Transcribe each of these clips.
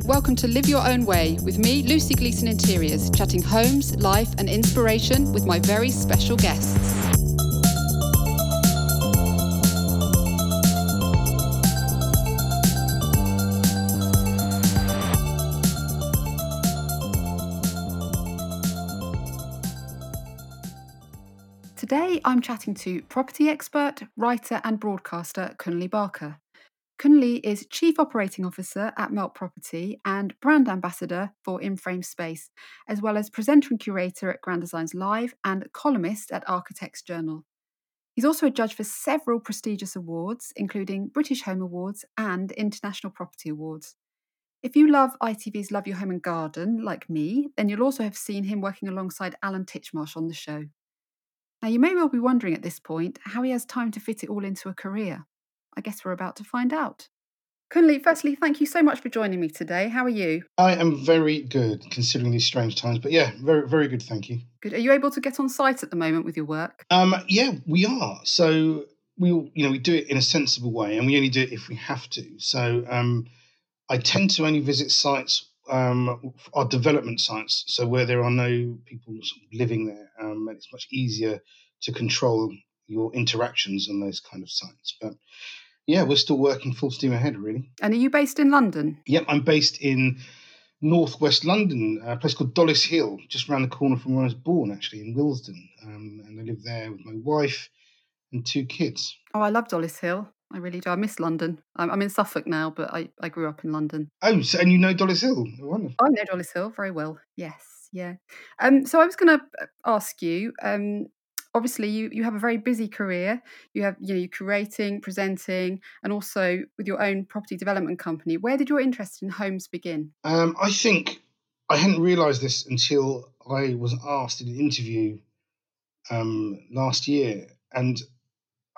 Welcome to Live Your Own Way with me, Lucy Gleason Interiors, chatting homes, life, and inspiration with my very special guests. Today I'm chatting to property expert, writer, and broadcaster Kunle Barker. Kunle is Chief Operating Officer at Melt Property and Brand Ambassador for InFrame Space, as well as presenter and curator at Grand Designs Live and columnist at Architects Journal. He's also a judge for several prestigious awards, including British Home Awards and International Property Awards. If you love ITV's Love Your Home and Garden, like me, then you'll also have seen him working alongside Alan Titchmarsh on the show. Now, you may well be wondering at this point how he has time to fit it all into a career. I guess we're about to find out. Kunle, firstly, thank you so much for joining me today. How are you? I am very good considering these strange times, but yeah, very very good, thank you. Good. Are you able to get on site at the moment with your work? Um, yeah, we are. So we you know we do it in a sensible way, and we only do it if we have to. So um, I tend to only visit sites um, our development sites, so where there are no people living there, um, and it's much easier to control your interactions on those kind of sites. But yeah, we're still working full steam ahead, really. And are you based in London? Yep, I'm based in northwest London, a place called Dollis Hill, just around the corner from where I was born, actually, in Willesden. Um, and I live there with my wife and two kids. Oh, I love Dollis Hill. I really do. I miss London. I'm, I'm in Suffolk now, but I, I grew up in London. Oh, so, and you know Dollis Hill? Wonderful. I know Dollis Hill very well. Yes, yeah. Um, so I was going to uh, ask you. Um, obviously you you have a very busy career. You have you know you're curating presenting and also with your own property development company. Where did your interest in homes begin? Um, i think i hadn't realized this until i was asked in an interview um, last year. And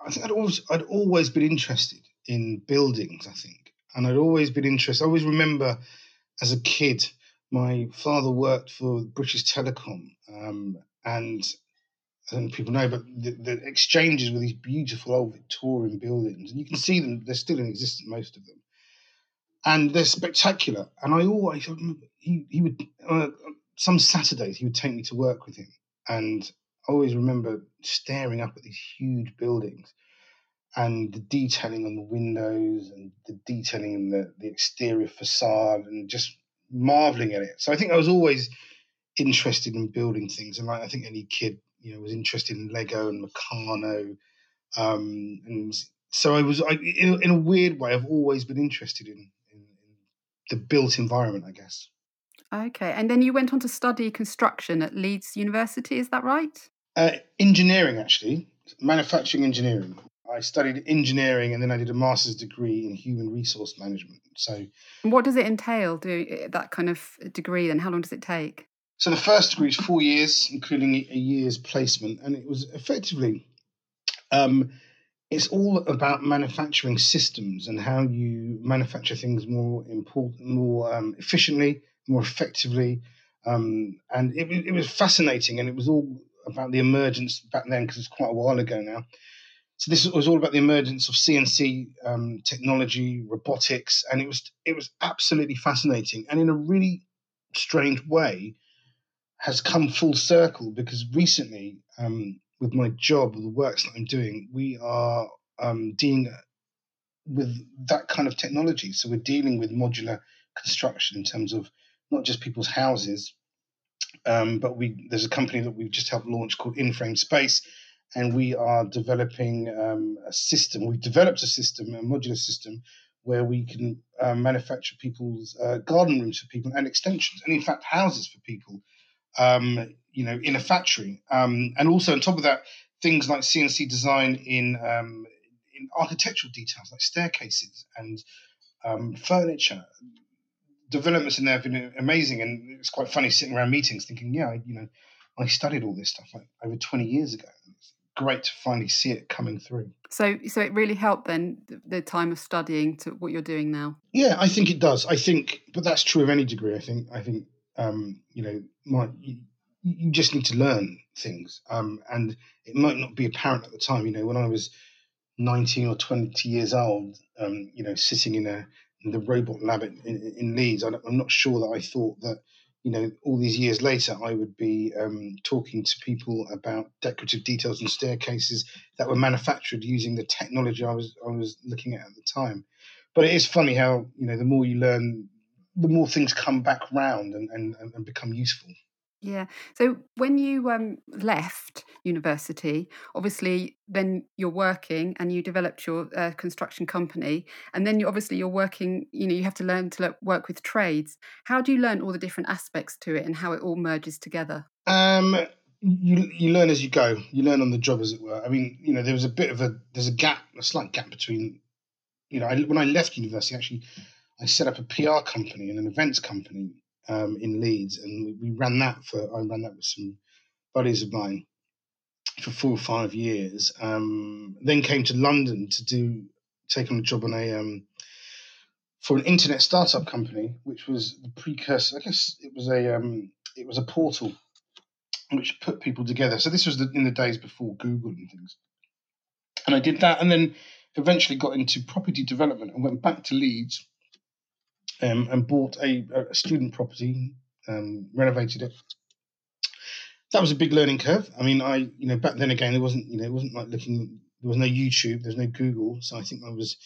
i think i'd always i'd always been interested in buildings i think. And i'd always been interested i always remember as a kid my father worked for british telecom um, and I people know, but the, the, exchanges with these beautiful old Victorian buildings, and you can see them; they're still in existence, most of them, and they're spectacular. And I always he he would uh, some Saturdays he would take me to work with him, and I always remember staring up at these huge buildings and the detailing on the windows and the detailing in the, the exterior facade and just marveling at it. So I think I was always interested in building things, and like I think any kid you know was interested in Lego and Meccano, um, and so I was I, in, in, a weird way I've always been interested in, in, in the built environment, I guess. Okay, and then you went on to study construction at Leeds University, is that right? Uh, engineering, actually, manufacturing engineering. I studied engineering and then I did a master's degree in human resource management. So, what does it entail? Do eh, that kind of degree? Then, how long does it take? So the first degree is four years, including a year's placement, and it was effectively, um, it's all about manufacturing systems and how you manufacture things more important, more um, efficiently, more effectively, um, and it, it was fascinating, and it was all about the emergence back then because it's quite a while ago now. So this was all about the emergence of CNC um, technology, robotics, and it was it was absolutely fascinating, and in a really strange way has come full circle because recently, um, with my job, the works that I'm doing, we are um, dealing with that kind of technology. So we're dealing with modular construction in terms of not just people's houses, um, but we there's a company that we've just helped launch called InFrame Space, and we are developing um, a system. We've developed a system, a modular system, where we can uh, manufacture people's uh, garden rooms for people and extensions, and in fact houses for people um, you know, in a factory. Um, and also on top of that, things like CNC design in um, in architectural details like staircases and um, furniture. Developments in there have been amazing, and it's quite funny sitting around meetings thinking, yeah, you know, I studied all this stuff like over 20 years ago. It's great to finally see it coming through. So, so it really helped then the time of studying to what you're doing now. Yeah, I think it does. I think, but that's true of any degree. I think, I think um, you know, might you, you, just need to learn things, um, and it might not be apparent at the time. You know, when I was 19 or 20 years old, um, you know, sitting in a the robot lab in, in, in Leeds, I'm not sure that I thought that you know, all these years later, I would be um, talking to people about decorative details and staircases that were manufactured using the technology I was I was looking at at the time. But it is funny how you know the more you learn, the more things come back round and, and, and become useful. Yeah. So when you um, left university, obviously, then you're working and you developed your uh, construction company, and then you obviously you're working. You know, you have to learn to work with trades. How do you learn all the different aspects to it and how it all merges together? Um, you you learn as you go. You learn on the job, as it were. I mean, you know, there was a bit of a there's a gap, a slight gap between. You know, I, when I left university, actually, I set up a PR company and an events company um, in Leeds, and we, we, ran that for I ran that with some buddies of mine for four or five years. Um, then came to London to do take on a job on a um, for an internet startup company, which was the precursor. I guess it was a um, it was a portal which put people together. So this was the, in the days before Google and things. And I did that, and then eventually got into property development and went back to Leeds um, and bought a, a student property, um, renovated it. That was a big learning curve. I mean, I you know back then again there wasn't you know it wasn't like looking there was no YouTube, there's no Google, so I think I was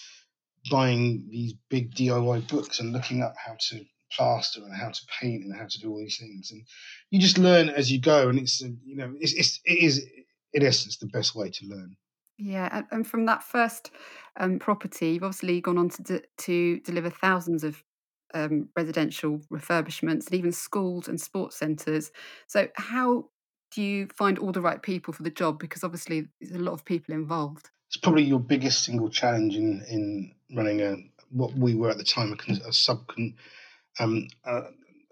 buying these big DIY books and looking up how to plaster and how to paint and how to do all these things, and you just learn as you go, and it's you know it's, it's it is in essence the best way to learn. Yeah, and from that first um, property, you've obviously gone on to d- to deliver thousands of um, residential refurbishments and even schools and sports centres. So, how do you find all the right people for the job? Because obviously, there's a lot of people involved. It's probably your biggest single challenge in in running a what we were at the time a, a sub um, a,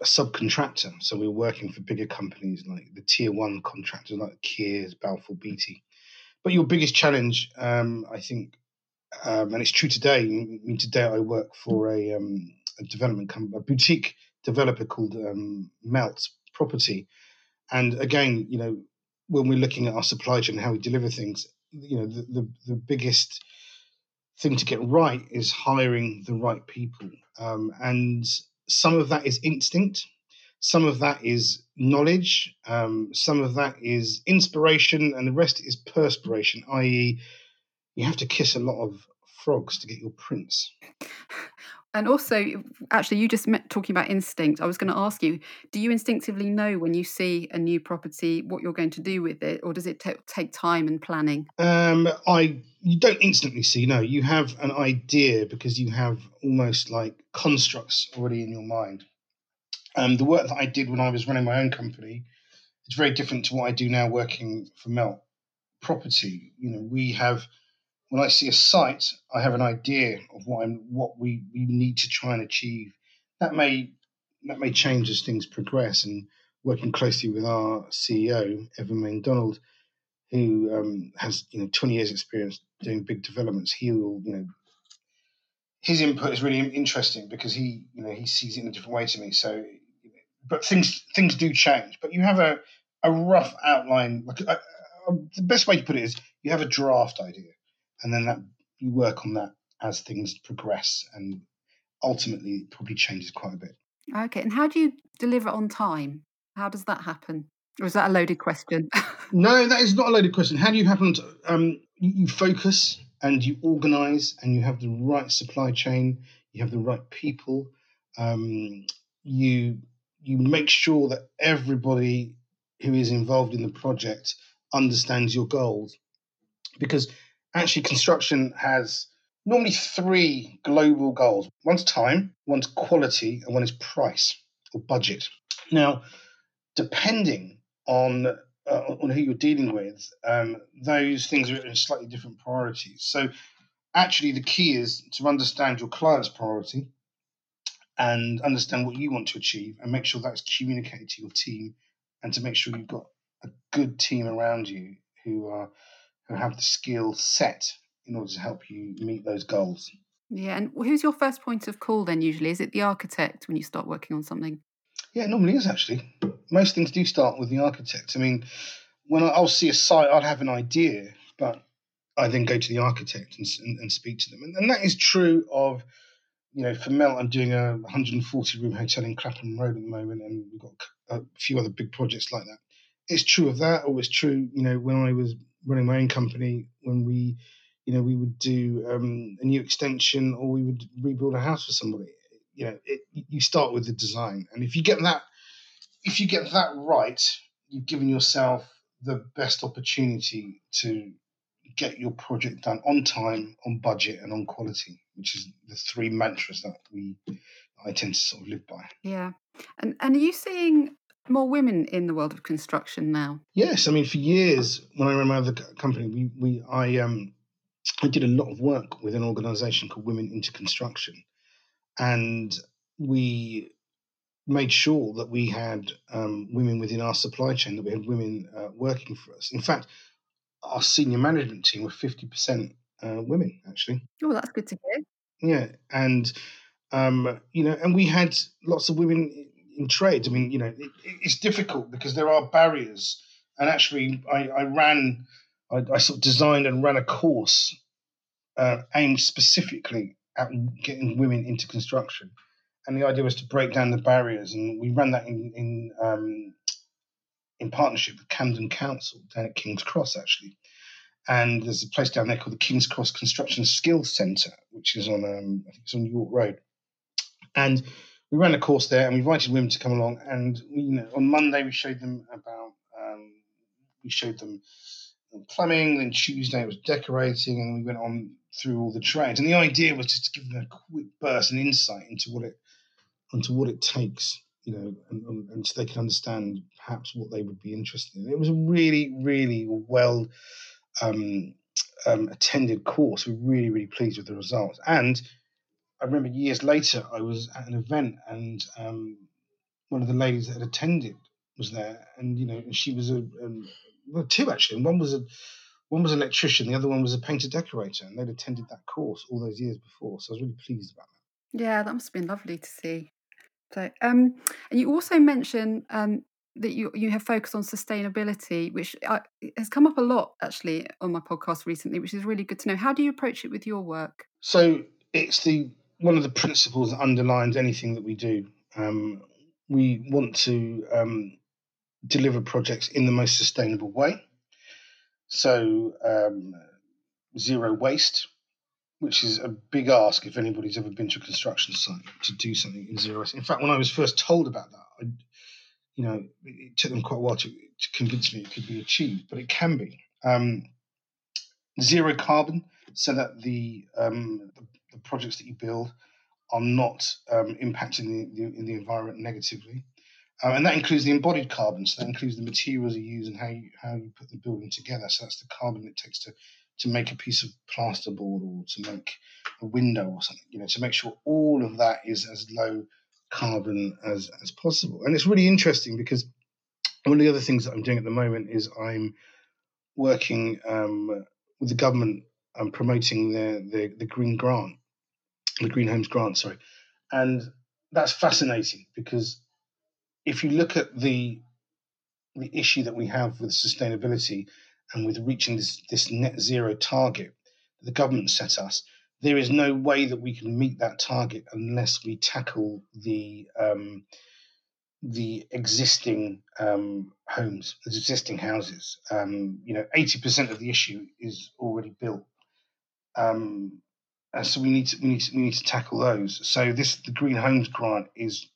a subcontractor. So we were working for bigger companies like the tier one contractors like Kier, Balfour Beatty. But your biggest challenge, um, I think, um, and it's true today. I mean, today I work for a um, a development company, a boutique developer called um, Melt Property. And again, you know, when we're looking at our supply chain how we deliver things, you know, the, the, the biggest thing to get right is hiring the right people. Um, and some of that is instinct, some of that is knowledge, um, some of that is inspiration, and the rest is perspiration, i.e., you have to kiss a lot of frogs to get your prince. And also, actually, you just met talking about instinct. I was going to ask you: Do you instinctively know when you see a new property what you're going to do with it, or does it t- take time and planning? Um, I you don't instantly see. No, you have an idea because you have almost like constructs already in your mind. Um, the work that I did when I was running my own company, it's very different to what I do now working for Melt Property. You know, we have when I see a site, I have an idea of what I'm, what we, we need to try and achieve. That may that may change as things progress. And working closely with our CEO Evan McDonald, who um, has you know 20 years experience doing big developments, he will you know his input is really interesting because he you know he sees it in a different way to me. So, but things things do change. But you have a a rough outline. Like uh, uh, the best way to put it is you have a draft idea and then that you work on that as things progress and ultimately it probably changes quite a bit. Okay and how do you deliver on time? How does that happen? Or is that a loaded question? No that is not a loaded question. How do you happen to um, you focus and you organize and you have the right supply chain you have the right people um, you you make sure that everybody who is involved in the project understands your goals. Because actually construction has normally three global goals one's time, one's quality, and one is price or budget. Now, depending on uh, on who you're dealing with, um, those things are in slightly different priorities. So, actually, the key is to understand your client's priority and understand what you want to achieve, and make sure that's communicated to your team, and to make sure you've got a good team around you who are who have the skill set in order to help you meet those goals. Yeah, and who's your first point of call then usually? Is it the architect when you start working on something? Yeah, it normally is actually. Most things do start with the architect. I mean, when I'll see a site, I'll have an idea, but I then go to the architect and, and, and speak to them. And, and, that is true of you know, for Melt, I'm doing a 140 room hotel in Clapham Road at the moment, and we've got a few other big projects like that. It's true of that, or it's true, you know, when I was running my own company, when we, you know, we would do um, a new extension or we would rebuild a house for somebody. You know, it, you start with the design, and if you get that, if you get that right, you've given yourself the best opportunity to get your project done on time, on budget, and on quality, which is the three mantras that we I tend to sort of live by. Yeah, and and are you seeing more women in the world of construction now? Yes, I mean for years when I ran my other company, we we I um I did a lot of work with an organisation called Women into Construction, and we made sure that we had um, women within our supply chain, that we had women uh, working for us. In fact, our senior management team were 50% uh, women, actually. Oh, that's good to hear. Yeah. And, um, you know, and we had lots of women in trades. I mean, you know, it, it's difficult because there are barriers. And actually, I, I ran, I, I, sort of designed and ran a course uh, aimed specifically at getting women into construction. And the idea was to break down the barriers. And we ran that in, in um, in partnership with Camden Council down at King's Cross, actually. And there's a place down there called the King's Cross Construction Skills Centre, which is on um, I think it's on York Road. And we ran a course there, and we invited women to come along. And we, you know, on Monday we showed them about um, we showed them plumbing. Then Tuesday it was decorating, and we went on through all the trades. And the idea was just to give them a quick burst and insight into what it into what it takes you know, and, and, so they can understand perhaps what they would be interested in. It was a really, really well um, um, attended course. We are really, really pleased with the results. And I remember years later, I was at an event, and um, one of the ladies that had attended was there, and you know, she was a um, well, two actually, and one was a one was an electrician, the other one was a painter decorator, and they'd attended that course all those years before. So I was really pleased about that. Yeah, that must have been lovely to see. So, um, and you also mentioned um, that you you have focused on sustainability, which uh, has come up a lot actually on my podcast recently, which is really good to know. How do you approach it with your work? So it's the one of the principles that underlines anything that we do. Um, we want to um, deliver projects in the most sustainable way. So um, zero waste, which is a big ask if anybody's ever been to a construction site to do something in zero waste. In fact, when I was first told about that, I, you know, it took them quite a while to, to convince me it could be achieved, but it can be. Um, zero carbon, so that the, um, the, the projects that you build are not um, impacting the, the, the environment negatively. Um, and that includes the embodied carbon. So that includes the materials you use and how you how you put the building together. So that's the carbon it takes to to make a piece of plasterboard or to make a window or something, you know, to make sure all of that is as low carbon as, as possible. And it's really interesting because one of the other things that I'm doing at the moment is I'm working um, with the government and promoting the, the, the green grant, the green homes grant, sorry. And that's fascinating because if you look at the the issue that we have with sustainability and with reaching this, this net zero target that the government set us, there is no way that we can meet that target unless we tackle the um, the existing um, homes, the existing houses. Um, you know, eighty percent of the issue is already built, um, and so we need to we need to, we need to tackle those. So this the Green Homes Grant is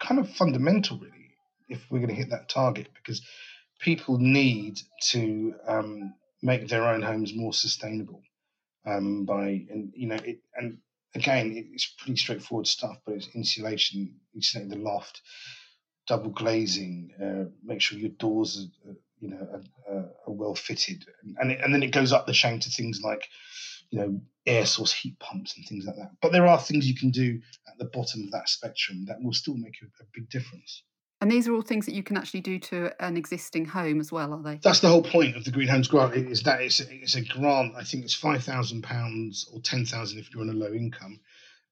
kind of fundamental, really, if we're going to hit that target, because people need to um, make their own homes more sustainable um, by and you know it and again it's pretty straightforward stuff but it's insulation insulate the loft double glazing uh, make sure your doors are, you know are, are well fitted and it, and then it goes up the chain to things like you know air source heat pumps and things like that but there are things you can do at the bottom of that spectrum that will still make a, a big difference and these are all things that you can actually do to an existing home as well, are they? That's the whole point of the Green Homes Grant. Is that it's a, it's a grant? I think it's five thousand pounds or ten thousand if you're on a low income,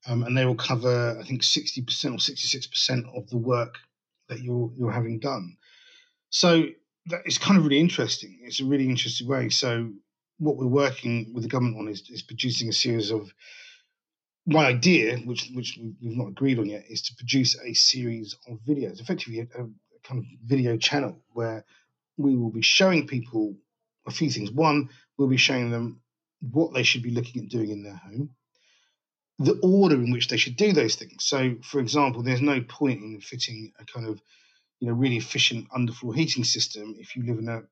um, and they will cover I think sixty percent or sixty six percent of the work that you're you're having done. So that is kind of really interesting. It's a really interesting way. So what we're working with the government on is, is producing a series of my idea, which which we've not agreed on yet, is to produce a series of videos, effectively a, a kind of video channel where we will be showing people a few things. One, we'll be showing them what they should be looking at doing in their home, the order in which they should do those things. So, for example, there's no point in fitting a kind of you know really efficient underfloor heating system if you live in a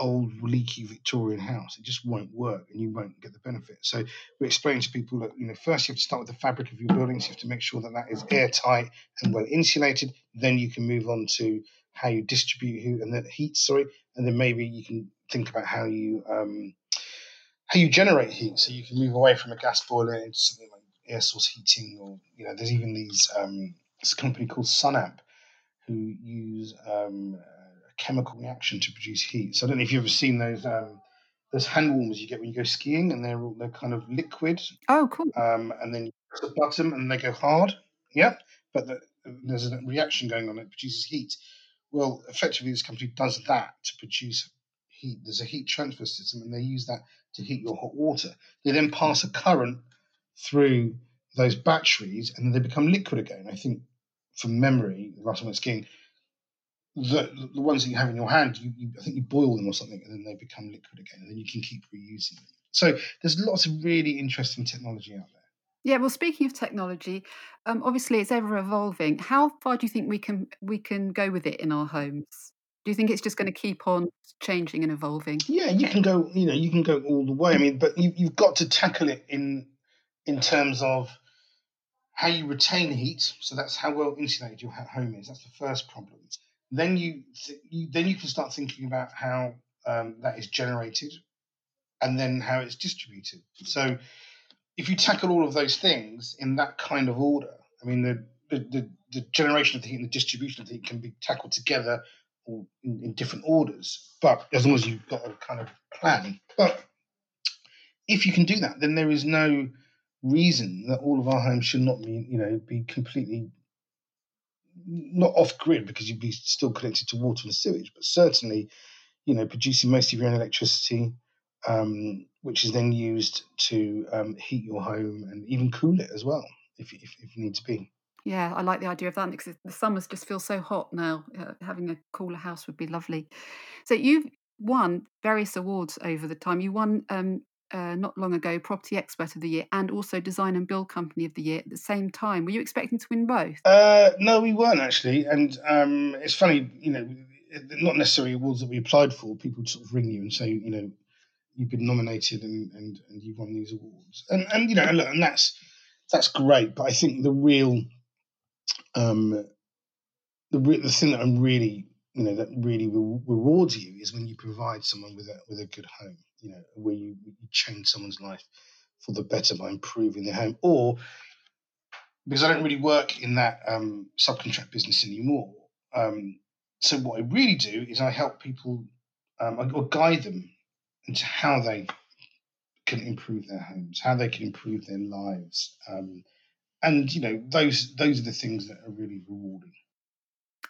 old leaky Victorian house. It just won't work and you won't get the benefit. So we explain to people that, you know, first you have to start with the fabric of your buildings. You have to make sure that that is airtight and well insulated. Then you can move on to how you distribute heat and then heat, sorry, and then maybe you can think about how you um, how you generate heat. So you can move away from a gas boiler into something like air source heating, or you know, there's even these um, this company called SunAmp who use um, chemical reaction to produce heat. So I don't know if you've ever seen those um, those hand warmers you get when you go skiing, and they're they're kind of liquid. Oh, cool. Um, and then you press the button, and they go hard. Yeah, but the, there's a reaction going on. It produces heat. Well, effectively, this company does that to produce heat. There's a heat transfer system, and they use that to heat your hot water. They then pass a current through those batteries, and then they become liquid again. I think, from memory, the last time I went skiing, the, the ones that you have in your hand, you, you, I think you boil them or something, and then they become liquid again, and then you can keep reusing them. So there's lots of really interesting technology out there. Yeah, well, speaking of technology, um, obviously it's ever evolving. How far do you think we can we can go with it in our homes? Do you think it's just going to keep on changing and evolving? Yeah, you can go. You know, you can go all the way. I mean, but you, you've got to tackle it in in terms of how you retain heat. So that's how well insulated your home is. That's the first problem then you, th- you then you can start thinking about how um, that is generated and then how it's distributed. So if you tackle all of those things in that kind of order, I mean the the, the, the generation of the heat and the distribution of the heat can be tackled together or in, in different orders, but as long as you've got a kind of plan. But if you can do that, then there is no reason that all of our homes should not be, you know, be completely not off grid because you'd be still connected to water and sewage, but certainly, you know, producing most of your own electricity, um, which is then used to um, heat your home and even cool it as well, if, if, if need to be. Yeah, I like the idea of that because the summers just feel so hot now. Uh, having a cooler house would be lovely. So you've won various awards over the time. You won um, uh, not long ago Property Expert of the Year and also Design and Build Company of the Year at the same time. Were you expecting to win both? Uh, no, we weren't actually. And um, it's funny, you know, not necessarily awards that we applied for. People sort of ring you and say, you know, you've been nominated and, and, and you've won these awards. And, and you know, and, and that's that's great. But I think the real, um, the re- the thing that I'm really, you know, that really re- rewards you is when you provide someone with a with a good home you know, where you, change someone's life for the better by improving their home, or because I don't really work in that um, subcontract business anymore. Um, so what I really do is I help people um, or guide them into how they can improve their homes, how they can improve their lives, um, and you know those those are the things that are really rewarding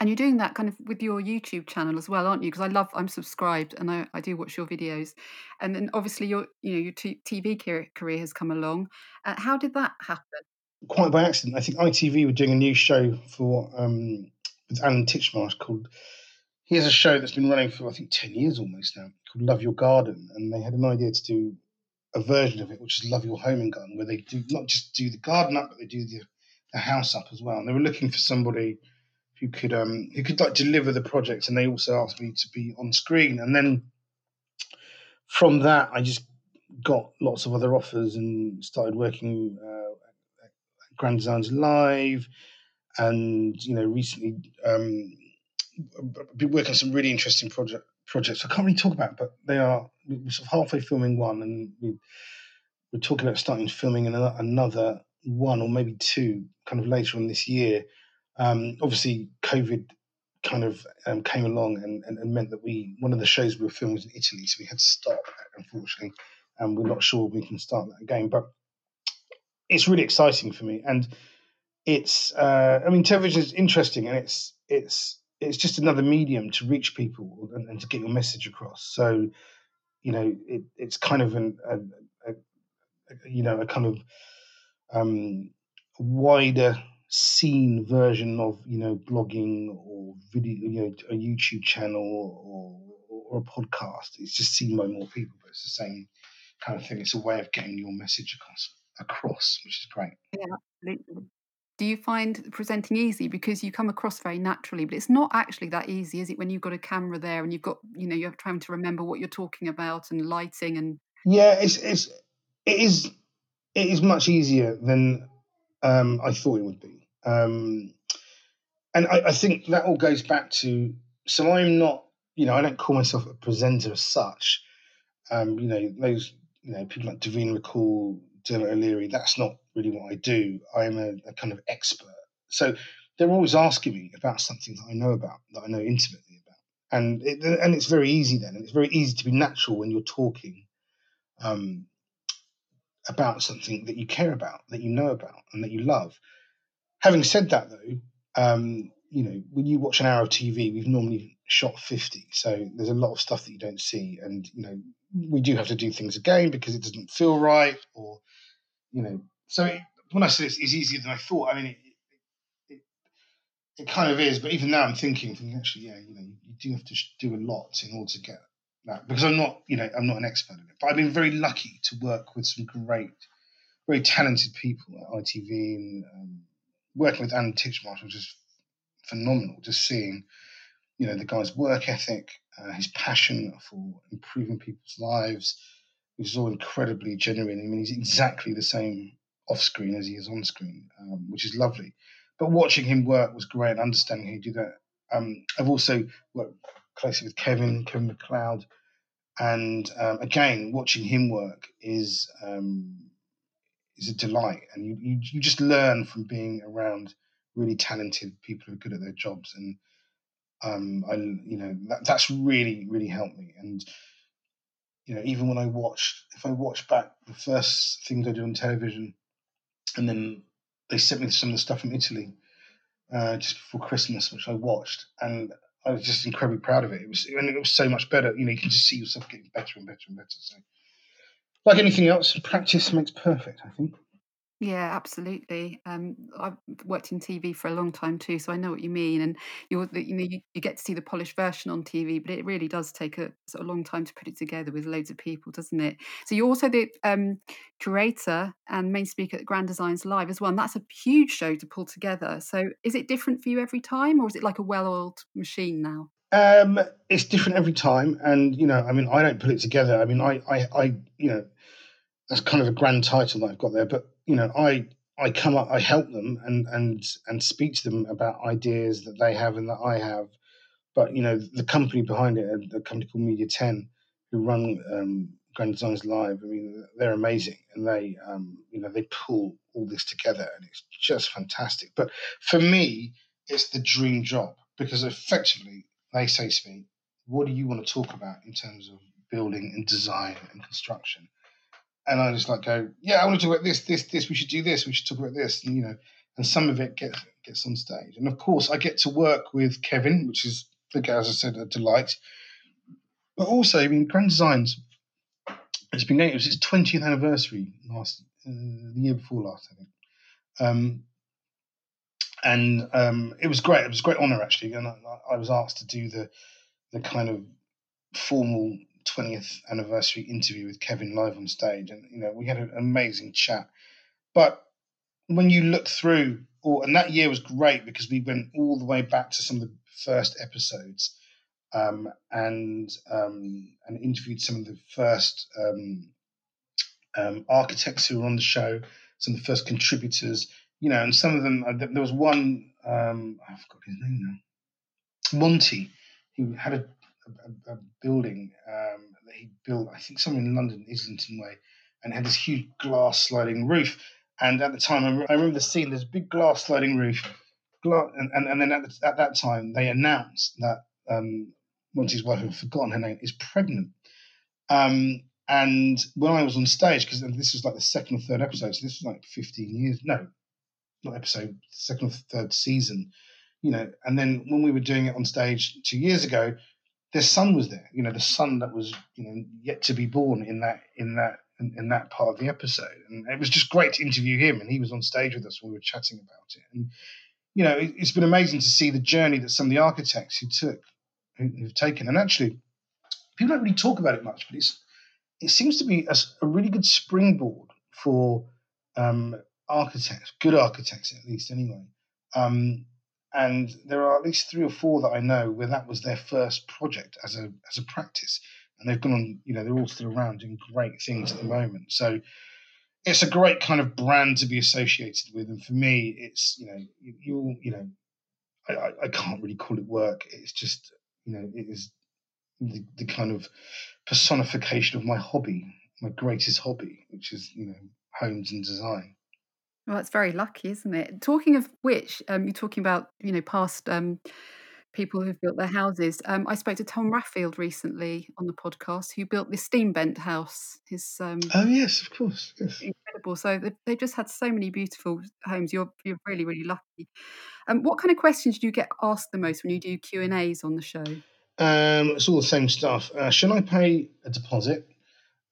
and you're doing that kind of with your YouTube channel as well, aren't you? Because I love, I'm subscribed and I, I do watch your videos. And then obviously your, you know, your t- TV career has come along. Uh, how did that happen? Quite by accident. I think ITV were doing a new show for um, with Alan Titchmarsh called. He has a show that's been running for I think ten years almost now called Love Your Garden, and they had an idea to do a version of it, which is Love Your Home and Garden, where they do not just do the garden up, but they do the, the house up as well. And they were looking for somebody who could um who could like deliver the project, and they also asked me to be on screen. And then from that, I just got lots of other offers and started working uh, at Grand Designs Live, and you know recently um, been working on some really interesting project projects. I can't really talk about, but they are we're sort of halfway filming one, and we, we're talking about starting filming another, another one or maybe two kind of later on this year um, obviously, COVID kind of um, came along and, and, and, meant that we one of the shows we were filming was in Italy, so we had to stop, unfortunately, and we're not sure we can start that again. But it's really exciting for me, and it's uh, I mean, television is interesting, and it's it's it's just another medium to reach people and, and to get your message across. So, you know, it, it's kind of an a, a, a, you know a kind of um, wider scene version of you know blogging or video, you know, a YouTube channel or, or a podcast. It's just seen by more people, but it's the same kind of thing. It's a way of getting your message across, across which is great. Yeah, absolutely. Do you find presenting easy because you come across very naturally, but it's not actually that easy, is it? When you've got a camera there and you've got, you know, you're trying to remember what you're talking about and lighting and. Yeah, it's it's it is it is much easier than um, I thought it would be. Um, and I, I, think that all goes back to so I'm not, you know, I don't call myself a presenter as such. Um, you know, those, you know, people like Davina McCall, Dermot O'Leary, that's not really what I do. I'm a, a, kind of expert. So they're always asking me about something that I know about, that I know intimately about. And it, and it's very easy then, and it's very easy to be natural when you're talking um, about something that you care about, that you know about, and that you love. Having said that, though, um, you know, when you watch an hour of TV, we've normally shot 50. So there's a lot of stuff that you don't see. And, you know, we do have to do things again because it doesn't feel right or, you know, so it, when I say it's, it's, easier than I thought, I mean, it, it, kind of is. But even now I'm thinking, thinking actually, yeah, you know, you, you do have to do a lot in order to get that because I'm not, you know, I'm not an expert in it. But I've been very lucky to work with some great, very talented people at ITV and, um, working with Alan Titchmarsh was just phenomenal. Just seeing, you know, the guy's work ethic, uh, his passion for improving people's lives, which is all incredibly genuine. I mean, he's exactly the same off screen as he is on screen, um, which is lovely. But watching him work was great, and understanding how he do that. Um, I've also worked closely with Kevin, Kevin McCloud, and um, again, watching him work is um, is a delight, and you, you you just learn from being around really talented people who are good at their jobs, and um, I you know that, that's really really helped me, and you know even when I watched if I watch back the first things I do on television, and then they sent me some of the stuff from Italy uh, just before Christmas, which I watched, and I was just incredibly proud of it. It was and it was so much better. You know, you can just see yourself getting better and better and better. So like anything else, practice makes perfect, I think. Yeah, absolutely. Um, I've worked in TV for a long time too, so I know what you mean. And you're, you know, you, you get to see the polished version on TV, but it really does take a sort of long time to put it together with loads of people, doesn't it? So you're also the um, curator and main speaker at Grand Designs Live as well, and that's a huge show to pull together. So is it different for you every time, or is it like a well-oiled machine now? Um, it's different every time, and you know, I mean, I don't put it together. I mean, I, I, I, you know, that's kind of a grand title that I've got there, but you know, I, I come up, I help them and and and speak to them about ideas that they have and that I have. But you know, the company behind it, the company called Media Ten, who run um, Grand Designs Live. I mean, they're amazing, and they, um, you know, they pull all this together, and it's just fantastic. But for me, it's the dream job because effectively they say to me, What do you want to talk about in terms of building and design and construction? And I just like go, Yeah, I want to talk about this, this, this, we should do this, we should talk about this, and you know, and some of it gets gets on stage. And of course I get to work with Kevin, which is as I said, a delight. But also, I mean, Grand Designs, it's been it was its 20th anniversary last uh, the year before last, I think. Um, and um, it was great. It was a great honour actually, and I, I, was asked to do the the kind of formal 20th anniversary interview with Kevin live on stage, and you know we had an amazing chat. But when you look through, or and that year was great because we went all the way back to some of the first episodes, um, and um, and interviewed some of the first um, um architects who were on the show, some of the first contributors you know, and some of them. Uh, there was one. Um, I forgot his name now. Monty, who had a, a, a building um, that he built. I think somewhere in London, Islington Way, and had this huge glass sliding roof. And at the time, I, I remember the scene. There's a big glass sliding roof, glass, and, and, and then at, the, at that time, they announced that um, Monty's wife, I've forgotten her name, is pregnant. Um, and when I was on stage, because this was like the second or third episode, so this was like 15 years, no, not episode, second or third season, you know. And then when we were doing it on stage two years ago, their son was there, you know, the son that was, you know, yet to be born in that in that in, in, that part of the episode. And it was just great to interview him, and he was on stage with us when we were chatting about it. And you know, it, has been amazing to see the journey that some of the architects who took, who, have taken, and actually, people don't really talk about it much, but it's it seems to be a, a really good springboard for um, architects, good architects at least, anyway. Um, and there are at least three or four that I know where that was their first project as a as a practice, and they've gone on. You know, they're all still around doing great things at the moment. So it's a great kind of brand to be associated with, and for me, it's you know you, you you know I, I can't really call it work. It's just you know it is the, the kind of personification of my hobby, my greatest hobby, which is you know homes and design. Well, that's very lucky, isn't it? Talking of which, um, you're talking about you know past um, people who've built their houses. Um, I spoke to Tom Raffield recently on the podcast, who built this steam bent house. His um, oh yes, of course, yes. incredible. So they've, they've, just had so many beautiful homes. You're you're really really lucky. Um, what kind of questions do you get asked the most when you do Q and A's on the show? Um, it's all the same stuff. Uh, should I pay a deposit?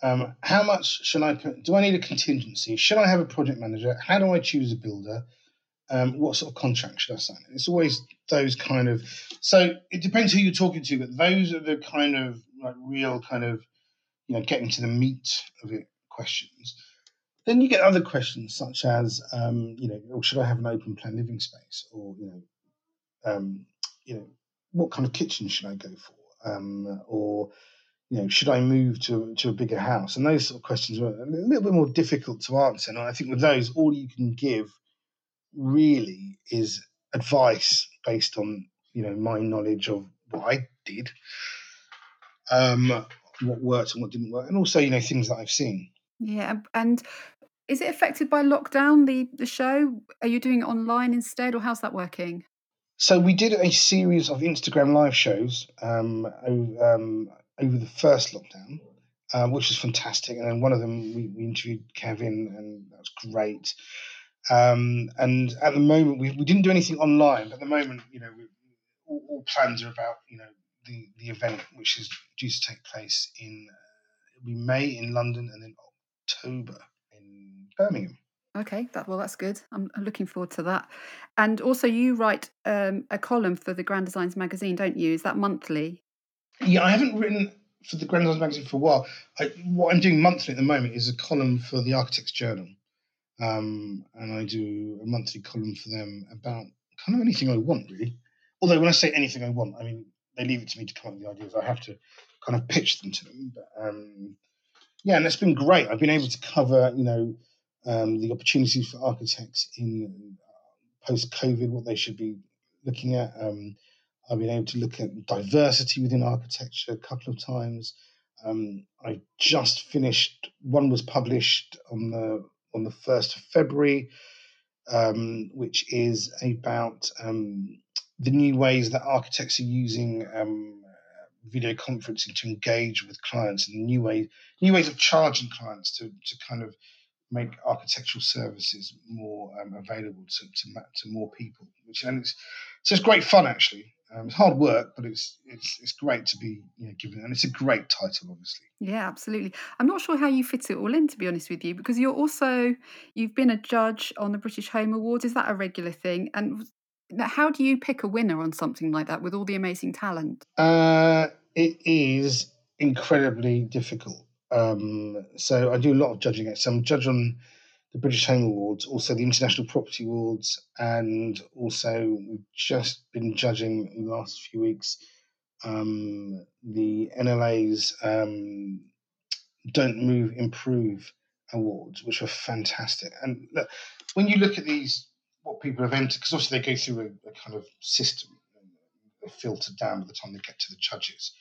Um, how much should I put? Do I need a contingency? Should I have a project manager? How do I choose a builder? Um, what sort of contract should I sign? It's always those kind of. So it depends who you're talking to, but those are the kind of like real kind of, you know, getting to the meat of it questions. Then you get other questions such as, um, you know, oh, should I have an open plan living space, or you know, um, you know, what kind of kitchen should I go for, um, or you know, should I move to to a bigger house? And those sort of questions are a little bit more difficult to answer. And I think with those, all you can give really is advice based on you know my knowledge of what I did, um, what worked and what didn't work, and also you know things that I've seen. Yeah, and is it affected by lockdown? The the show are you doing it online instead, or how's that working? So we did a series of Instagram live shows um, um, over the first lockdown, uh, which was fantastic. And then one of them, we, we interviewed Kevin, and that was great. Um, and at the moment, we, we didn't do anything online. At the moment, you know, we, all, all, plans are about you know the the event, which is due to take place in uh, May in London and then October in Birmingham. Okay, that well, that's good. I'm, I'm looking forward to that. And also, you write um, a column for the Grand Designs magazine, don't you? Is that monthly? Yeah, I haven't written for the Grand Designs magazine for a while. I, what I'm doing monthly at the moment is a column for the Architects Journal, um, and I do a monthly column for them about kind of anything I want, really. Although when I say anything I want, I mean they leave it to me to come up with the ideas. I have to kind of pitch them to them. But, um, yeah, and it's been great. I've been able to cover, you know, um, the opportunities for architects in uh, post COVID, what they should be looking at. Um, I've been able to look at diversity within architecture a couple of times. Um, I just finished one was published on the on the first of February, um, which is about um, the new ways that architects are using um, video conferencing to engage with clients and new ways new ways of charging clients to to kind of make architectural services more um, available to, to, to more people. Which and it's so it's great fun actually. Um, it's hard work, but it's it's it's great to be you know given, and it's a great title, obviously. Yeah, absolutely. I'm not sure how you fit it all in, to be honest with you, because you're also you've been a judge on the British Home Awards. Is that a regular thing? And how do you pick a winner on something like that with all the amazing talent? Uh, it is incredibly difficult. Um, so I do a lot of judging. So I'm judge on the British Home Awards, also the International Property Awards, and also we've just been judging in the last few weeks um, the NLA's um, Don't Move, Improve awards, which were fantastic. And look, when you look at these, what people have entered, because obviously they go through a, a kind of system, they filter down by the time they get to the judges.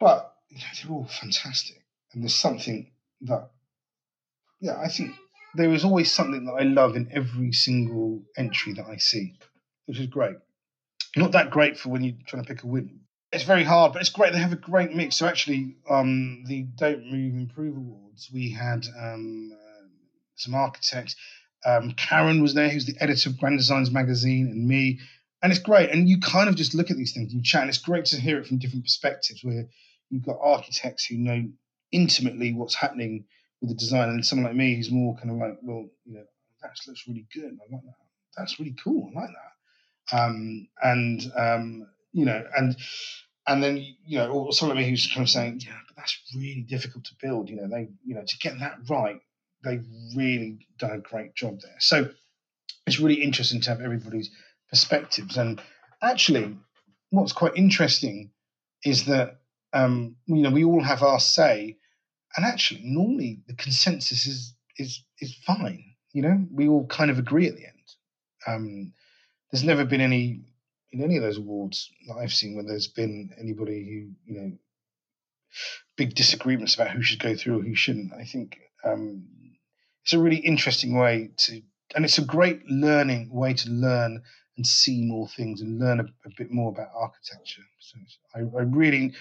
But you know, they're all fantastic and there's something that yeah i think there is always something that i love in every single entry that i see which is great not that great for when you're trying to pick a win it's very hard but it's great they have a great mix so actually um the don't move improve awards we had um uh, some architects um, Karen was there, who's the editor of Grand Designs magazine, and me. And it's great. And you kind of just look at these things and you chat, and it's great to hear it from different perspectives where you've got architects who know intimately what's happening with the design, and someone like me who's more kind of like, well, you know, that looks really good. I like that. That's really cool. I like that. Um, and um, you know, and and then you know, or someone like me who's kind of saying, yeah, but that's really difficult to build. You know, they, you know, to get that right, they've really done a great job there. So it's really interesting to have everybody's perspectives. And actually, what's quite interesting is that um, you know we all have our say, and actually, normally the consensus is is is fine. You know, we all kind of agree at the end. Um, there's never been any in any of those awards that I've seen where there's been anybody who you know big disagreements about who should go through or who shouldn't. I think um, it's a really interesting way to, and it's a great learning way to learn and see more things and learn a, a bit more about architecture. So I, I really,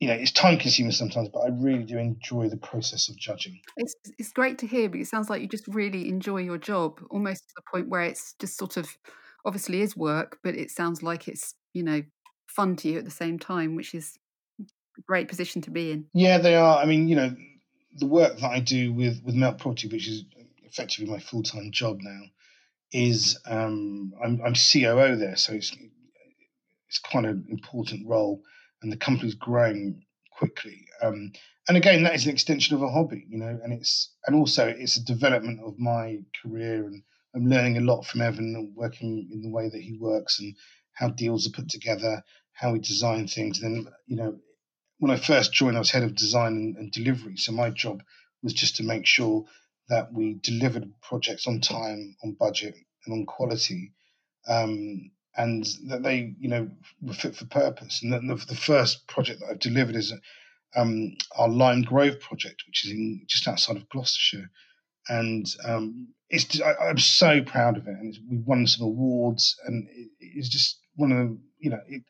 you know, it's time consuming sometimes, but I really do enjoy the process of judging. It's it's great to hear but it sounds like you just really enjoy your job, almost to the point where it's just sort of obviously is work, but it sounds like it's you know fun to you at the same time, which is a great position to be in. Yeah, they are. I mean, you know, the work that I do with with Melt Property, which is effectively my full time job now, is um, I'm, I'm COO there, so it's it's quite an important role, and the company's growing quickly. Um, and again, that is an extension of a hobby, you know, and it's and also it's a development of my career, and I'm learning a lot from Evan, and working in the way that he works, and how deals are put together, how we design things. And then, you know, when I first joined, I was head of design and, and delivery, so my job was just to make sure that we delivered projects on time, on budget, and on quality, um, and that they, you know, were fit for purpose. And the, the first project that I've delivered is um, our Lime Grove project, which is in just outside of Gloucestershire, and um, it's I, am so proud of it, and we've won some awards, and it, it's just one of the, you know, it,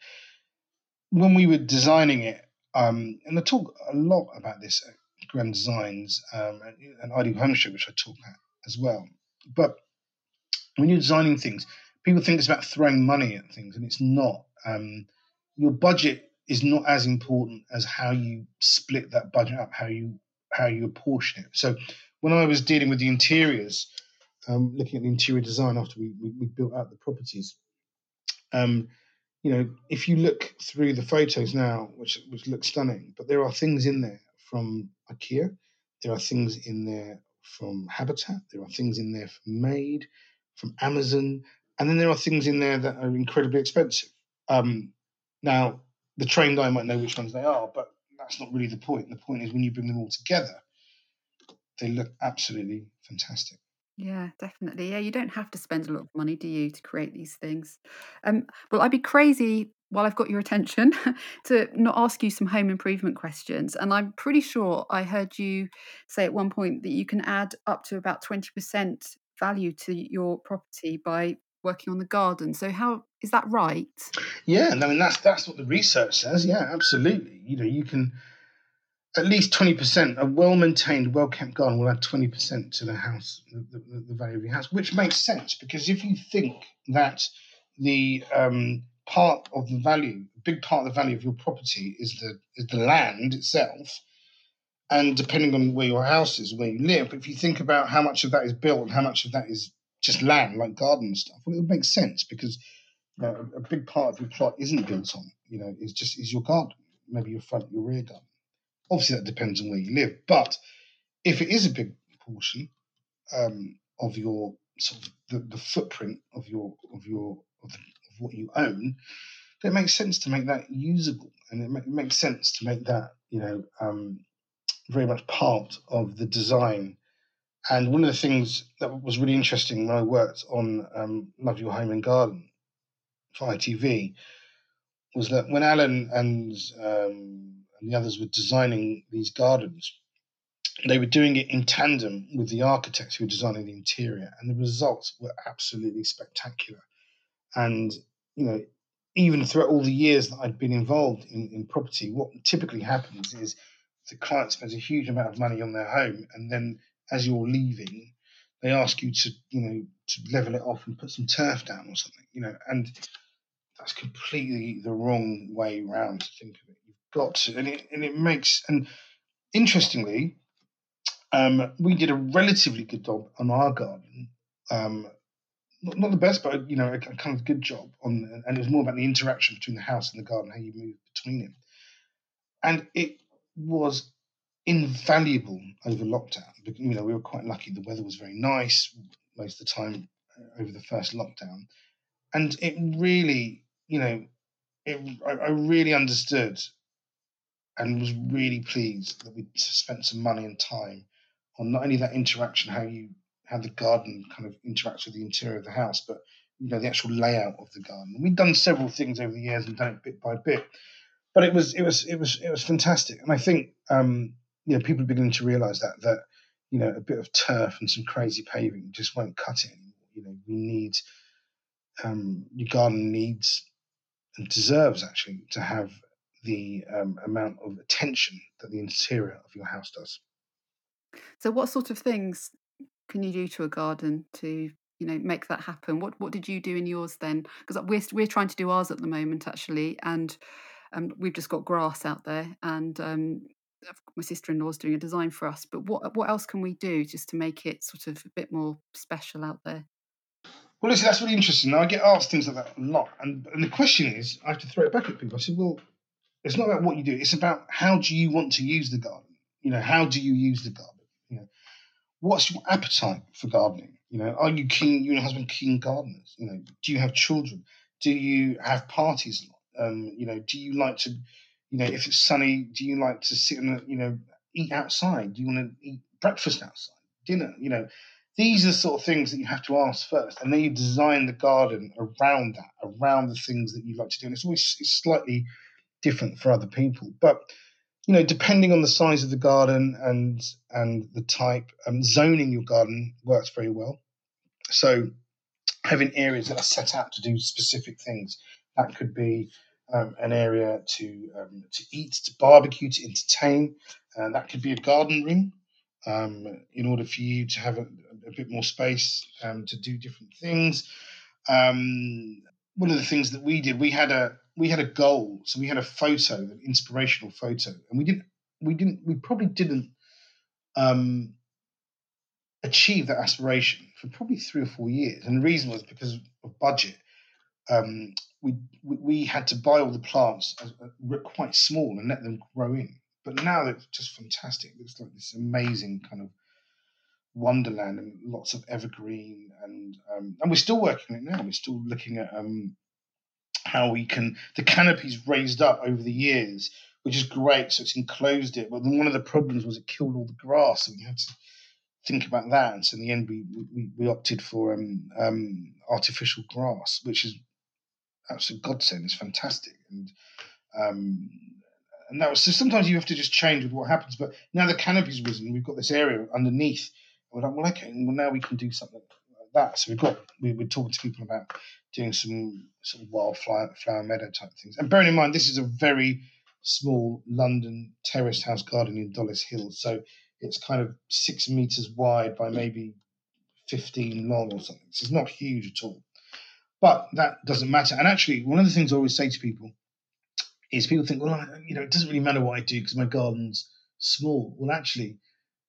when we were designing it, um, and I talk a lot about this Grand Designs um, and, and Ideal Homestead, which I talk at as well. But when you're designing things, people think it's about throwing money at things, and it's not. Um, your budget is not as important as how you split that budget up, how you how you apportion it. So when I was dealing with the interiors, um, looking at the interior design after we, we, we built out the properties, um, you know, if you look through the photos now, which which look stunning, but there are things in there from IKEA. There are things in there from Habitat. There are things in there from Made, from Amazon, and then there are things in there that are incredibly expensive. Um, now, the trained eye might know which ones they are, but that's not really the point. The point is when you bring them all together, they look absolutely fantastic. Yeah, definitely. Yeah, you don't have to spend a lot of money, do you, to create these things? Um, well, I'd be crazy while I've got your attention to not ask you some home improvement questions. And I'm pretty sure I heard you say at one point that you can add up to about 20% value to your property by working on the garden. So how is that right? Yeah, I mean that's that's what the research says. Yeah, absolutely. You know, you can at least 20%, a well maintained, well kept garden will add 20% to the house, the, the, the, value of your house, which makes sense because if you think that the um, part of the value, big part of the value of your property is the, is the land itself, and depending on where your house is, where you live, if you think about how much of that is built and how much of that is just land, like garden stuff, well, it would make sense because you know, a, big part of your plot isn't built on, you know, it's just is your garden, maybe your front, your rear garden. Obviously, that depends on where you live. But if it is a big portion um, of your sort of the, the, footprint of your of your of, the, of, what you own, it makes sense to make that usable, and it, it makes sense to make that you know um, very much part of the design. And one of the things that was really interesting when I worked on um, Love Your Home and Garden for ITV was that when Alan and um, and the others were designing these gardens, they were doing it in tandem with the architects who were designing the interior, and the results were absolutely spectacular. And you know, even throughout all the years that I'd been involved in, in property, what typically happens is the client spends a huge amount of money on their home, and then as you're leaving, they ask you to, you know, to level it off and put some turf down or something, you know, and that's completely the wrong way around to think of it You've got to, and it and it makes and interestingly, um, we did a relatively good job on our garden. Um, not, not, the best, but you know, a, a, kind of good job on, and it was more about the interaction between the house and the garden, how you move between them, and it was invaluable over lockdown. You know, we were quite lucky; the weather was very nice most of the time uh, over the first lockdown, and it really, you know, it, I, I really understood and was really pleased that we spent some money and time on not only that interaction, how you how the garden kind of interacts with the interior of the house, but you know the actual layout of the garden. we've done several things over the years and done it bit by bit, but it was it was it was it was fantastic. And I think um, you know people are beginning to realise that that you know a bit of turf and some crazy paving just won't cut it anymore. You know we need um, your garden needs and deserves actually to have the um, amount of attention that the interior of your house does. So, what sort of things can you do to a garden to you know make that happen? What what did you do in yours then? Because we're we're trying to do ours at the moment actually, and um, we've just got grass out there, and um, my sister-in-law is doing a design for us. But what what else can we do just to make it sort of a bit more special out there? Well, listen, that's really interesting. Now, I get asked things like that a lot, and, and the question is, I have to throw it back at people. I said, well, it's not about what you do; it's about how do you want to use the garden. You know, how do you use the garden? You know, what's your appetite for gardening? You know, are you keen? You and husband keen gardeners? You know, do you have children? Do you have parties? Um, you know, do you like to, you know, if it's sunny, do you like to sit and you know eat outside? Do you want to eat breakfast outside, dinner? You know, these are the sort of things that you have to ask first, and then you design the garden around that, around the things that you like to do. And it's always it's slightly different for other people, but you know, depending on the size of the garden and and the type, um, zoning your garden works very well. So having areas that are set out to do specific things. That could be um, an area to um, to eat, to barbecue, to entertain. Uh, that could be a garden room um, in order for you to have a, a bit more space um, to do different things. Um, one of the things that we did, we had a we had a goal, so we had a photo, an inspirational photo, and we didn't we didn't we probably didn't um, achieve that aspiration for probably three or four years, and the reason was because of budget. Um, we, we, had to buy all the plants uh, quite small and let them grow in. But now it's just fantastic. It looks like this amazing kind of wonderland and lots of evergreen and um, and we're still working on it now. We're still looking at um, how we can the canopy's raised up over the years, which is great. So it's enclosed it. But one of the problems was it killed all the grass, so we had to think about that. And so in the end, we we, we opted for um, um, artificial grass, which is absolute godsend. It's fantastic, and um, and that was so. Sometimes you have to just change with what happens. But now the canopy's risen, we've got this area underneath. We're like, well, okay, well now we can do something like that. So we've got we, we're talking to people about doing some sort of wildflower flower meadow type things. And bearing in mind, this is a very small London terraced house garden in Dollis Hill, so it's kind of six meters wide by maybe 15 long or something. So it's not huge at all. But that doesn't matter. And actually, one of the things I always say to people is people think, well, I, you know, it doesn't really matter what I do because my garden's small. Well, actually,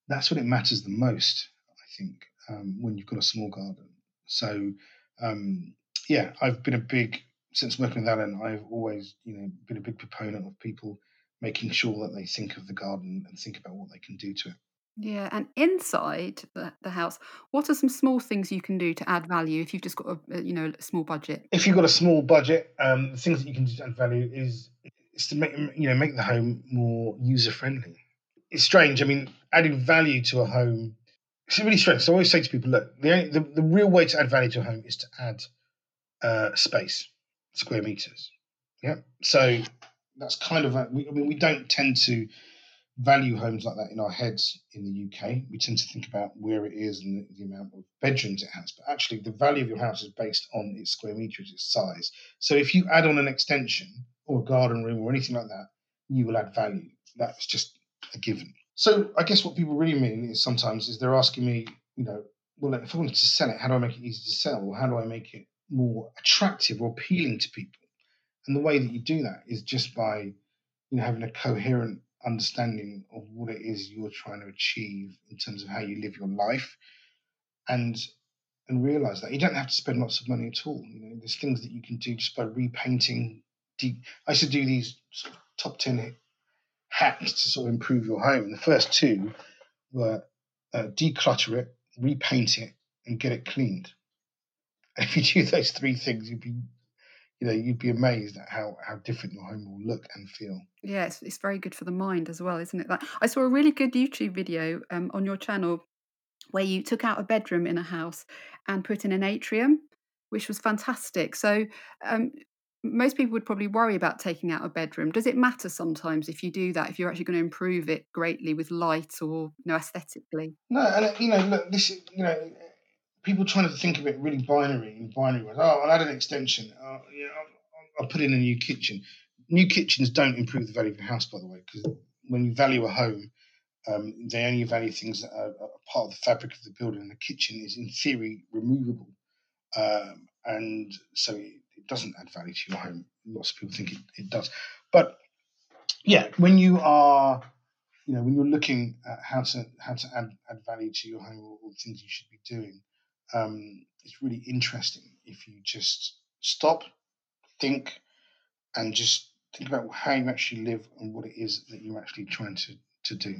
that's what it matters the most, I think, um, when you've got a small garden. So, um, yeah, I've been a big, since working with Alan, I've always, you know, been a big proponent of people making sure that they think of the garden and think about what they can do to it. Yeah, and inside the, the house, what are some small things you can do to add value if you've just got a you know a small budget? If you've got a small budget, um, the things that you can do to add value is is to make you know make the home more user friendly. It's strange. I mean, adding value to a home. It's really strange. So I always say to people, look, the, the the real way to add value to a home is to add uh, space, square meters. Yeah. So that's kind of a, we, I mean we don't tend to value homes like that in our heads in the UK. We tend to think about where it is and the, the, amount of bedrooms it has, but actually the value of your house is based on its square meters, its size. So if you add on an extension or a garden room or anything like that, you will add value. That's just a given. So I guess what people really mean is sometimes is they're asking me, you know, well, if I wanted to sell it, how do I make it easy to sell, or how do I make it more attractive or appealing to people? And the way that you do that is just by, you know, having a coherent understanding of what it is you're trying to achieve in terms of how you live your life, and and realize that you don't have to spend lots of money at all. You know, there's things that you can do just by repainting. De- I used to do these sort of top ten hacks to sort of improve your home, the first two were uh, declutter it, repaint it, and get it cleaned. And if you do those three things, you'd be you know, you'd be amazed at how how different your home will look and feel. Yeah, it's, it's very good for the mind as well, isn't it? That I saw a really good YouTube video um, on your channel where you took out a bedroom in a house and put in an atrium, which was fantastic. So um, most people would probably worry about taking out a bedroom. Does it matter sometimes if you do that? If you're actually going to improve it greatly with light or you know aesthetically? No, and you know, look, this is you know people trying to think of it really binary in binary ways. Oh, I'll add an extension. Uh, you know, I'll, I'll, put in a new kitchen. New kitchens don't improve the value of a house, by the way, because when you value a home, um, they only value things that are, are, part of the fabric of the building. The kitchen is, in theory, removable, um, and so it, it, doesn't add value to your home. Lots of people think it, it does, but yeah, when you are you know when you're looking at how to how to add, add value to your home or, or things you should be doing um, it's really interesting if you just stop, think, and just think about how you actually live and what it is that you're actually trying to, to do.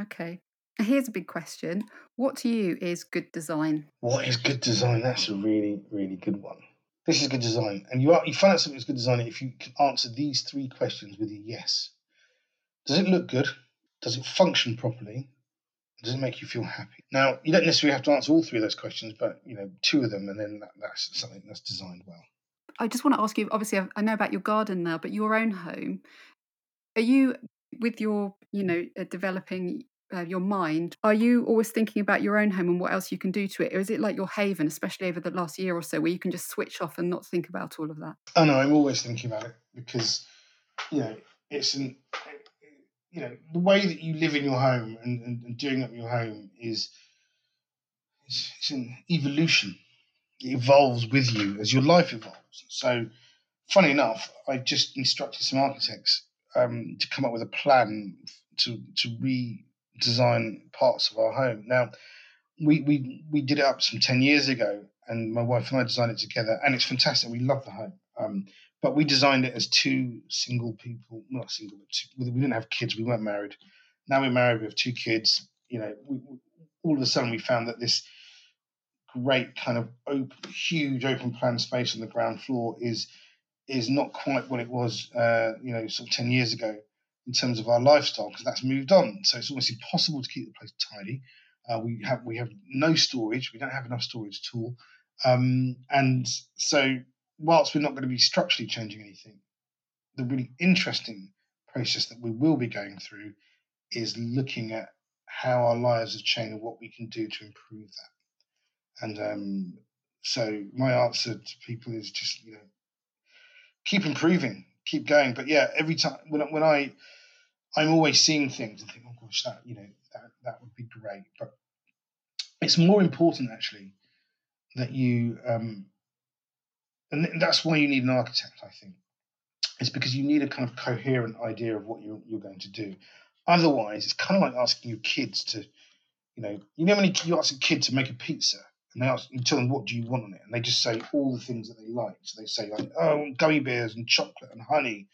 Okay. Here's a big question. What to you is good design? What is good design? That's a really, really good one. This is good design. And you are you find out something is good design if you can answer these three questions with a yes. Does it look good? Does it function properly? Does it make you feel happy? Now, you don't necessarily have to answer all three of those questions, but you know, two of them, and then that, that's something that's designed well. I just want to ask you. Obviously, I know about your garden now, but your own home. Are you with your, you know, uh, developing uh, your mind? Are you always thinking about your own home and what else you can do to it, or is it like your haven, especially over the last year or so, where you can just switch off and not think about all of that? Oh no, I'm always thinking about it because, you know, it's an you know the way that you live in your home and, and, and doing up your home is it's, it's, an evolution. It evolves with you as your life evolves. So, funny enough, I just instructed some architects um, to come up with a plan to to redesign parts of our home. Now, we we we did it up some ten years ago, and my wife and I designed it together, and it's fantastic. We love the home. Um, but we designed it as two single people, not single, but two, we didn't have kids, we weren't married. Now we're married, we have two kids. You know, we, all of a sudden we found that this great kind of open, huge open plan space on the ground floor is is not quite what it was, uh, you know, sort of ten years ago in terms of our lifestyle because that's moved on. So it's almost impossible to keep the place tidy. Uh, we have we have no storage. We don't have enough storage at all, um, and so whilst we're not going to be structurally changing anything, the really interesting process that we will be going through is looking at how our lives have changed and what we can do to improve that. And um, so my answer to people is just you know keep improving, keep going. But yeah, every time when when I I'm always seeing things and think, oh gosh, that you know that that would be great. But it's more important actually that you um, and that's why you need an architect, I think. It's because you need a kind of coherent idea of what you're, you're going to do. Otherwise, it's kind of like asking your kids to, you know, you know when you ask a kid to make a pizza and they ask, you tell them what do you want on it, and they just say all the things that they like. So they say like, oh, gummy bears and chocolate and honey.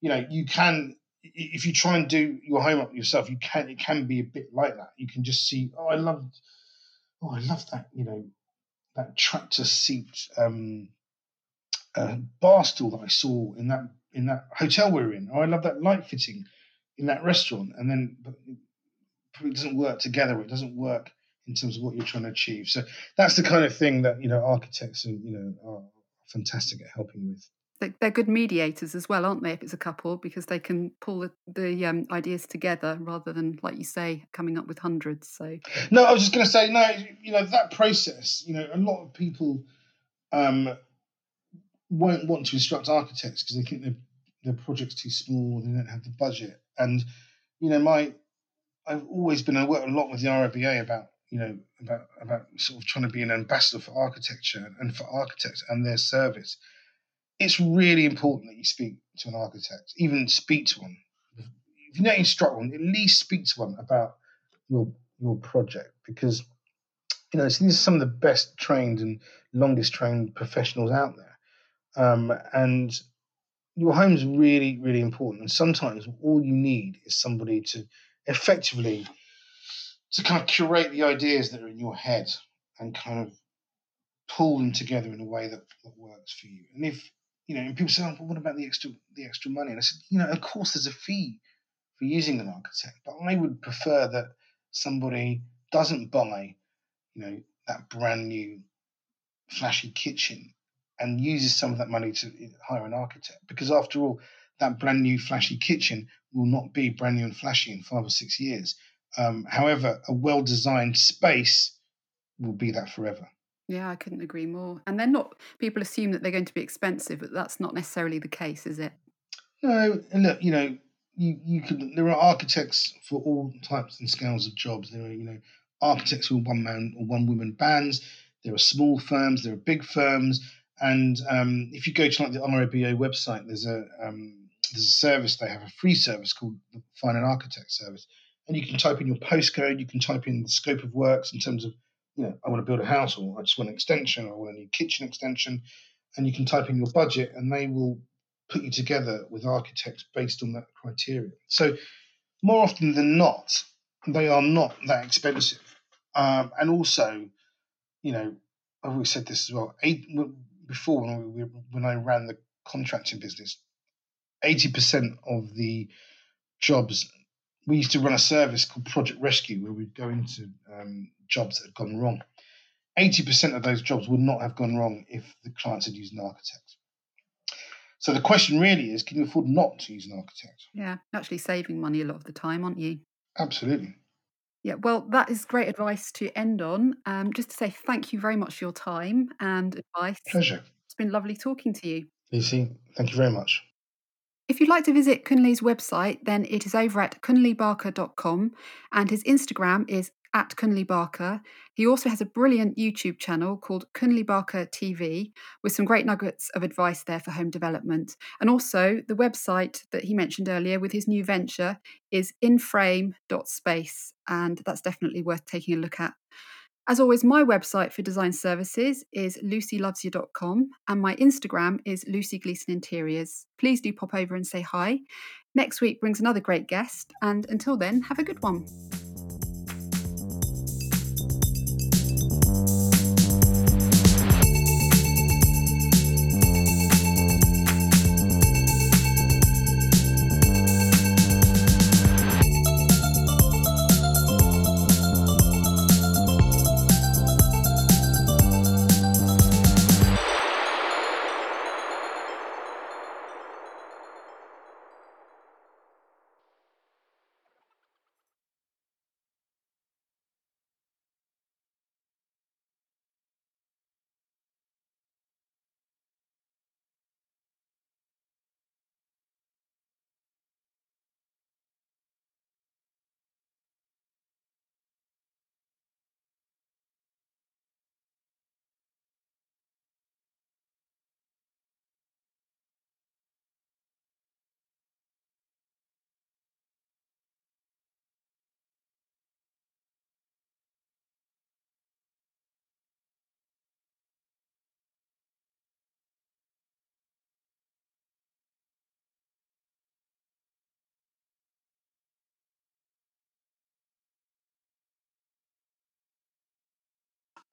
You know, you can if you try and do your homework yourself, you can it can be a bit like that. You can just see, oh, I love, oh, I love that, you know, that tractor seat um, uh, bar stool that I saw in that in that hotel we were in. Oh, I love that light fitting in that restaurant, and then but it doesn't work together. It doesn't work in terms of what you're trying to achieve. So that's the kind of thing that you know architects and you know are fantastic at helping with. They're good mediators as well, aren't they? If it's a couple, because they can pull the, the um, ideas together rather than, like you say, coming up with hundreds. So no, I was just going to say no. You know that process. You know, a lot of people um, won't want to instruct architects because they think their their project's too small, they don't have the budget. And you know, my I've always been I work a lot with the RIBA about you know about about sort of trying to be an ambassador for architecture and for architects and their service. It's really important that you speak to an architect, even speak to one if you know instruct one, at least speak to one about your your project because you know these are some of the best trained and longest trained professionals out there, um, and your home's really really important. And sometimes all you need is somebody to effectively to kind of curate the ideas that are in your head and kind of pull them together in a way that, that works for you. And if you know, and people say, oh, well, what about the extra the extra money? And I said, you know, of course there's a fee for using an architect, but I would prefer that somebody doesn't buy, you know, that brand new flashy kitchen and uses some of that money to hire an architect. Because after all, that brand new flashy kitchen will not be brand new and flashy in five or six years. Um, however, a well designed space will be that forever. Yeah, I couldn't agree more. And they're not, people assume that they're going to be expensive, but that's not necessarily the case, is it? No, and look, you know, you, you can, there are architects for all types and scales of jobs. There are, you know, architects who are one man or one woman bands. There are small firms, there are big firms. And um, if you go to like the RIBA website, there's a, um, there's a service, they have a free service called the Find an Architect service. And you can type in your postcode, you can type in the scope of works in terms of you know, I want to build a house or I just want an extension or I want a new kitchen extension. And you can type in your budget and they will put you together with architects based on that criteria. So more often than not, they are not that expensive. Um, and also, you know, I've always said this as well. Eight, before when, we, when I ran the contracting business, eighty percent of the jobs we used to run a service called Project Rescue where we'd go into um, jobs that had gone wrong. 80% of those jobs would not have gone wrong if the clients had used an architect. So the question really is can you afford not to use an architect? Yeah, actually saving money a lot of the time, aren't you? Absolutely. Yeah, well, that is great advice to end on. Um, just to say thank you very much for your time and advice. Pleasure. It's been lovely talking to you. Lucy, thank you very much. If you'd like to visit Kunle's website, then it is over at kunlebarker.com and his Instagram is at Kunle Barker. He also has a brilliant YouTube channel called Kunle Barker TV with some great nuggets of advice there for home development. And also the website that he mentioned earlier with his new venture is inframe.space and that's definitely worth taking a look at. As always, my website for design services is lucylovesyou.com and my Instagram is Lucy Gleason Interiors. Please do pop over and say hi. Next week brings another great guest, and until then, have a good one.